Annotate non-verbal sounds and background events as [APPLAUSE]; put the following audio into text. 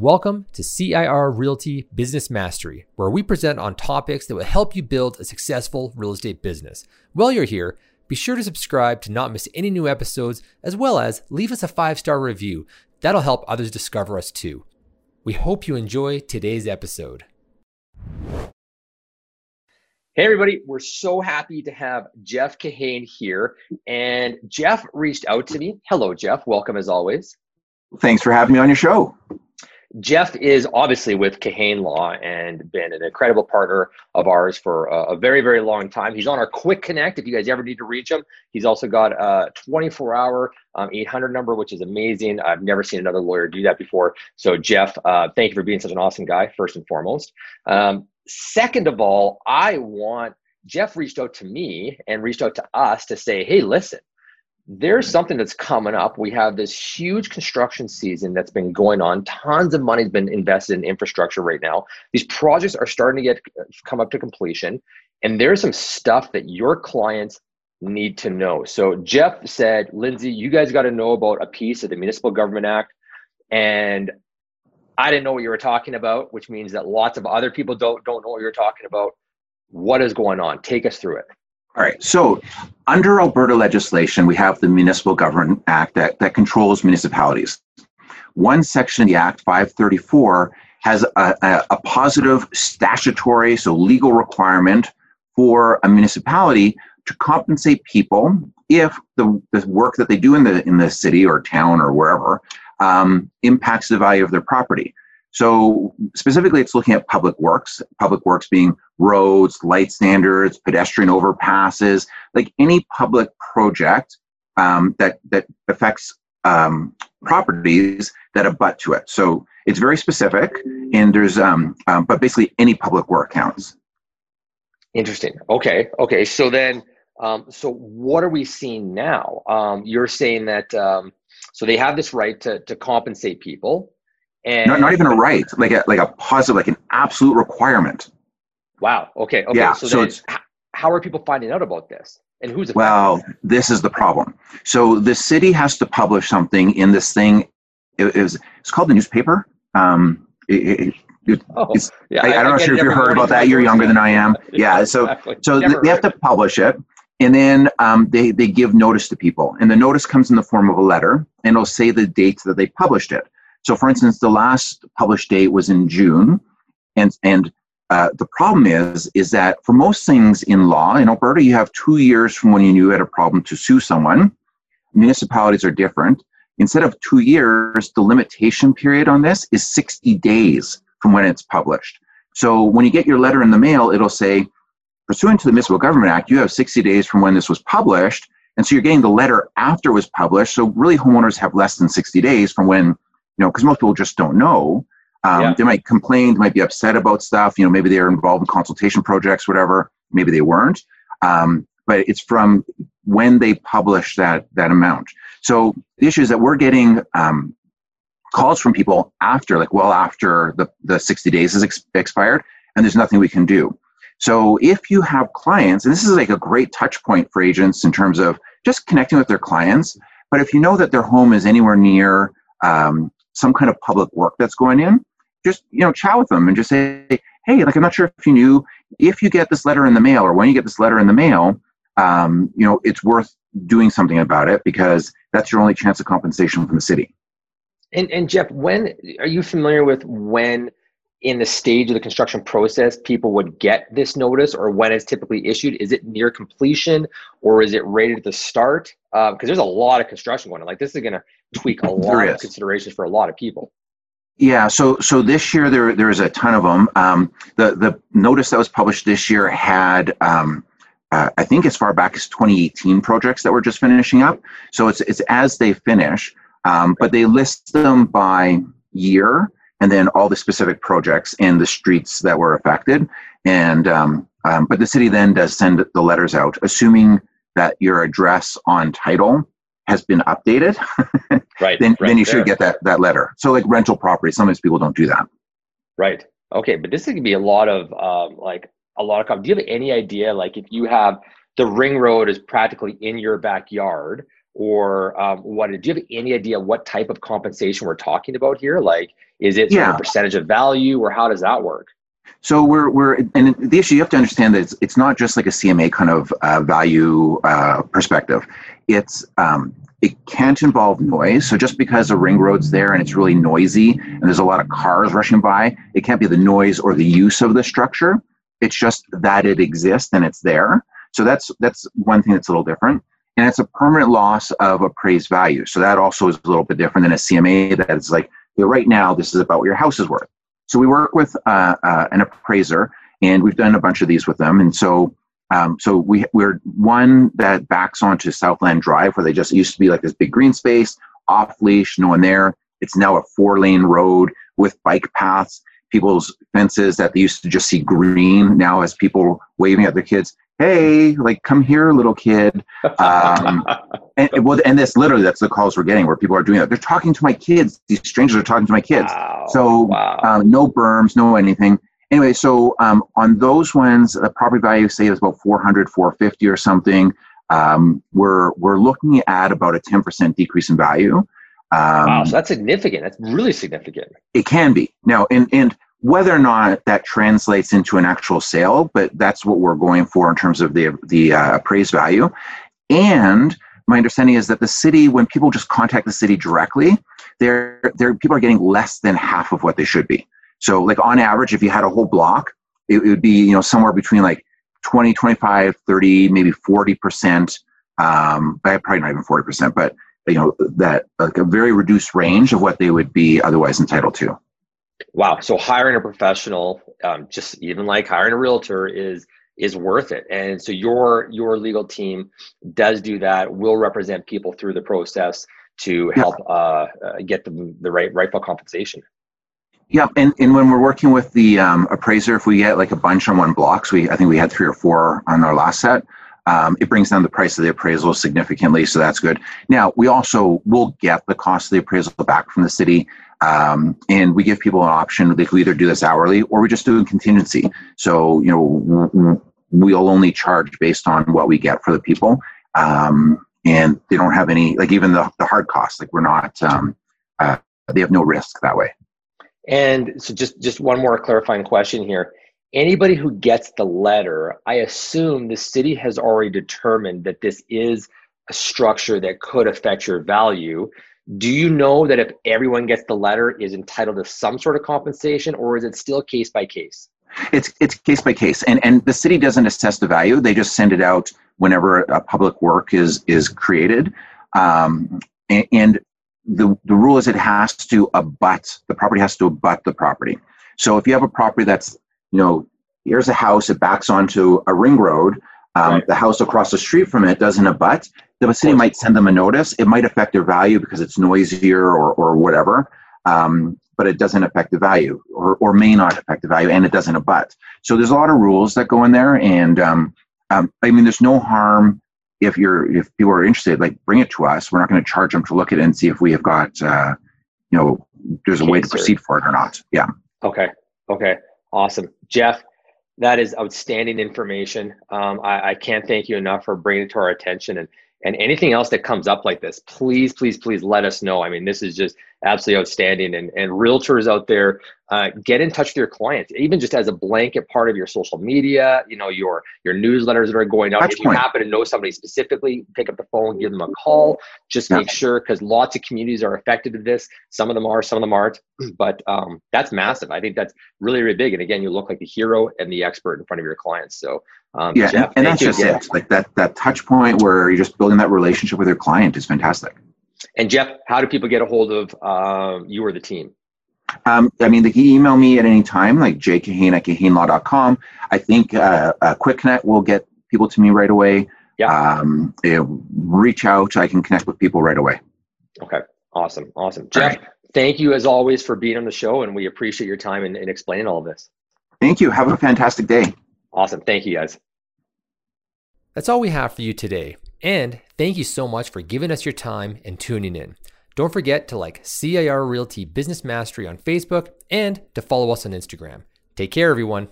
Welcome to CIR Realty Business Mastery, where we present on topics that will help you build a successful real estate business. While you're here, be sure to subscribe to not miss any new episodes, as well as leave us a five star review. That'll help others discover us too. We hope you enjoy today's episode. Hey, everybody, we're so happy to have Jeff Kahane here. And Jeff reached out to me. Hello, Jeff. Welcome as always. Thanks for having me on your show. Jeff is obviously with Kahane Law and been an incredible partner of ours for a, a, very, very long time. He's on our Quick Connect if you guys ever need to reach him. He's also got a 24 hour um, 800 number, which is amazing. I've never seen another lawyer do that before. So, Jeff, uh, thank you for being such an awesome guy, first and foremost. Um, second of all, I want Jeff reached out to me and reached out to us to say, hey, listen, there's something that's coming up. We have this huge construction season that's been going on. Tons of money's been invested in infrastructure right now. These projects are starting to get come up to completion, and there's some stuff that your clients need to know. So Jeff said, Lindsay, you guys got to know about a piece of the Municipal Government Act, and I didn't know what you were talking about, which means that lots of other people don't don't know what you're talking about. What is going on? Take us through it. All right. So, under Alberta legislation, we have the Municipal Government Act that, that controls municipalities. One section of the Act, 534, has a, a, a positive statutory, so legal requirement for a municipality to compensate people if the, the work that they do in the in the city or town or wherever um, impacts the value of their property. So specifically, it's looking at public works, public works being roads, light standards, pedestrian overpasses, like any public project um, that, that affects um, properties that abut to it. So it's very specific, and there's, um, um but basically any public work counts. Interesting. Okay. Okay. So then, um, so what are we seeing now? Um, you're saying that, so they have this right to, to compensate people and not, not even a right, like a like a positive, like an absolute requirement. Wow. Okay. Okay. Yeah. So, so it's how are people finding out about this? And who's well? This is the problem. So the city has to publish something in this thing. It is it's called the newspaper. Um, it, it, oh, yeah, I, I, don't know if you've heard about that. You're younger than I am. Yeah. [LAUGHS] yeah so exactly. so Never they have to publish it, and then um, they they give notice to people, and the notice comes in the form of a letter, and it'll say the date that they published it. So, for instance, the last published date was in June, and and uh, the problem is is that for most things in law in Alberta, you have two years from when you knew you had a problem to sue someone. Municipalities are different. Instead of two years, the limitation period on this is 60 days from when it's published. So when you get your letter in the mail, it'll say, pursuant to the Municipal Government Act, you have 60 days from when this was published. And so you're getting the letter after it was published. So really, homeowners have less than 60 days from when you know, because most people just don't know. Um, yeah. They might complain, they might be upset about stuff. You know, maybe they're involved in consultation projects, whatever. Maybe they weren't. Um, but it's from when they publish that that amount. So the issue is that we're getting um, calls from people after, like well after the the 60 days is ex- expired, and there's nothing we can do. So if you have clients, and this is like a great touch point for agents in terms of just connecting with their clients. But if you know that their home is anywhere near um, some kind of public work that's going in, just you know chat with them and just say, hey, like I'm not sure if you knew if you get this letter in the mail or when you get this letter in the mail, um, you know it's worth doing something about it because that's your only chance of compensation from the city. And and Jeff, when are you familiar with when in the stage of the construction process people would get this notice or when it's typically issued? Is it near completion or is it right at the start? Because uh, there's a lot of construction going on. Like this is going to tweak a lot of considerations for a lot of people. Yeah, so so this year there there is a ton of them. Um, the the notice that was published this year had um, uh, I think as far back as 2018 projects that we're just finishing up. So it's it's as they finish, um, but they list them by year and then all the specific projects and the streets that were affected. And um, um, but the city then does send the letters out, assuming that your address on title has been updated. [LAUGHS] right. then right then you there. should get that that letter. So like rental property, sometimes people don't do that. Right. Okay, but this could be a lot of um, like a lot of. Do you have any idea, like, if you have the ring road is practically in your backyard, or um, what? Do you have any idea what type of compensation we're talking about here? Like, is it yeah. a percentage of value, or how does that work? So we're we're and the issue you have to understand that it's, it's not just like a CMA kind of uh, value uh, perspective. It's um, it can't involve noise. So just because a ring road's there and it's really noisy and there's a lot of cars rushing by, it can't be the noise or the use of the structure. It's just that it exists and it's there. So that's that's one thing that's a little different. And it's a permanent loss of appraised value. So that also is a little bit different than a CMA that is like, right now, this is about what your house is worth. So we work with uh, uh, an appraiser, and we've done a bunch of these with them. And so, um, so we we're one that backs onto Southland Drive, where they just used to be like this big green space, off leash, no one there. It's now a four lane road with bike paths. People's fences that they used to just see green now as people waving at their kids hey, like come here, little kid. [LAUGHS] Um, and well, and this literally that's the calls we're getting where people are doing that. They're talking to my kids. These strangers are talking to my kids. Wow. So wow. Um, no berms, no anything. Anyway, so um, on those ones, the property value say is about 400, 450 or something. Um, we're we're looking at about a 10% decrease in value. wow, so that's significant. That's really significant. It can be now, and and whether or not that translates into an actual sale, but that's what we're going for in terms of the the uh, appraised value. And my understanding is that the city, when people just contact the city directly, they're, they're people are getting less than half of what they should be. So, like on average, if you had a whole block, it, it would be you know somewhere between like 20, 25, 30, maybe 40 percent. Um, probably not even 40 percent, but you know that like a very reduced range of what they would be otherwise entitled to. Wow. So hiring a professional, um, just even like hiring a realtor, is is worth it. And so your your legal team does do that. Will represent people through the process to help uh, uh, get them the right rightful compensation. Yeah, and, and when we're working with the um, appraiser, if we get like a bunch on one block, so we I think we had three or four on our last set. Um, it brings down the price of the appraisal significantly, so that's good. Now we also will get the cost of the appraisal back from the city. Um, and we give people an option. They can either do this hourly or we just do a contingency. So, you know, we'll only charge based on what we get for the people. Um, and they don't have any, like even the, the hard costs, like we're not, um, uh, they have no risk that way. And so just, just one more clarifying question here. Anybody who gets the letter, I assume the city has already determined that this is a structure that could affect your value do you know that if everyone gets the letter is entitled to some sort of compensation or is it still case by case it's it's case by case. And and the city doesn't assess the value. They just send it out whenever a public work is is created. Um, and, and the the rule is it has to abut the property has to abut the property. So if you have a property that's you know here's a house it backs onto a ring road um, right. the house across the street from it doesn't abut the city might send them a notice. It might affect their value because it's noisier or, or whatever, um, but it doesn't affect the value or, or may not affect the value and it doesn't abut. So there's a lot of rules that go in there. And um, um, I mean, there's no harm if you're if people are interested, like bring it to us. We're not going to charge them to look at it and see if we have got, uh, you know, there's a way to proceed for it or not. Yeah. Okay. Okay. Awesome. Jeff, that is outstanding information. Um, I, I, can't thank you enough for bringing it to our attention and and anything else that comes up like this, please, please, please let us know. I mean, this is just absolutely outstanding. And, and realtors out there, uh, get in touch with your clients, even just as a blanket part of your social media, you know, your your newsletters that are going out. Touch if you point. happen to know somebody specifically, pick up the phone, give them a call. Just yeah. make sure, because lots of communities are affected with this. Some of them are, some of them aren't. [CLEARS THROAT] But um, that's massive. I think that's really, really big. And again, you look like the hero and the expert in front of your clients. So um, yeah, Jeff, and, and that's just it. Like that that touch point where you're just building that relationship with your client is fantastic. And Jeff, how do people get a hold of uh, you or the team? Um, I mean, they can email me at any time, like jkahane at kahanelaw.com. I think uh, uh, Quick Connect will get people to me right away. Yeah. Um, reach out. I can connect with people right away. Okay. Awesome. Awesome. Jeff, right. thank you as always for being on the show, and we appreciate your time and, and explaining all of this. Thank you. Have a fantastic day. Awesome. Thank you, guys. That's all we have for you today. And thank you so much for giving us your time and tuning in. Don't forget to like CIR Realty Business Mastery on Facebook and to follow us on Instagram. Take care, everyone.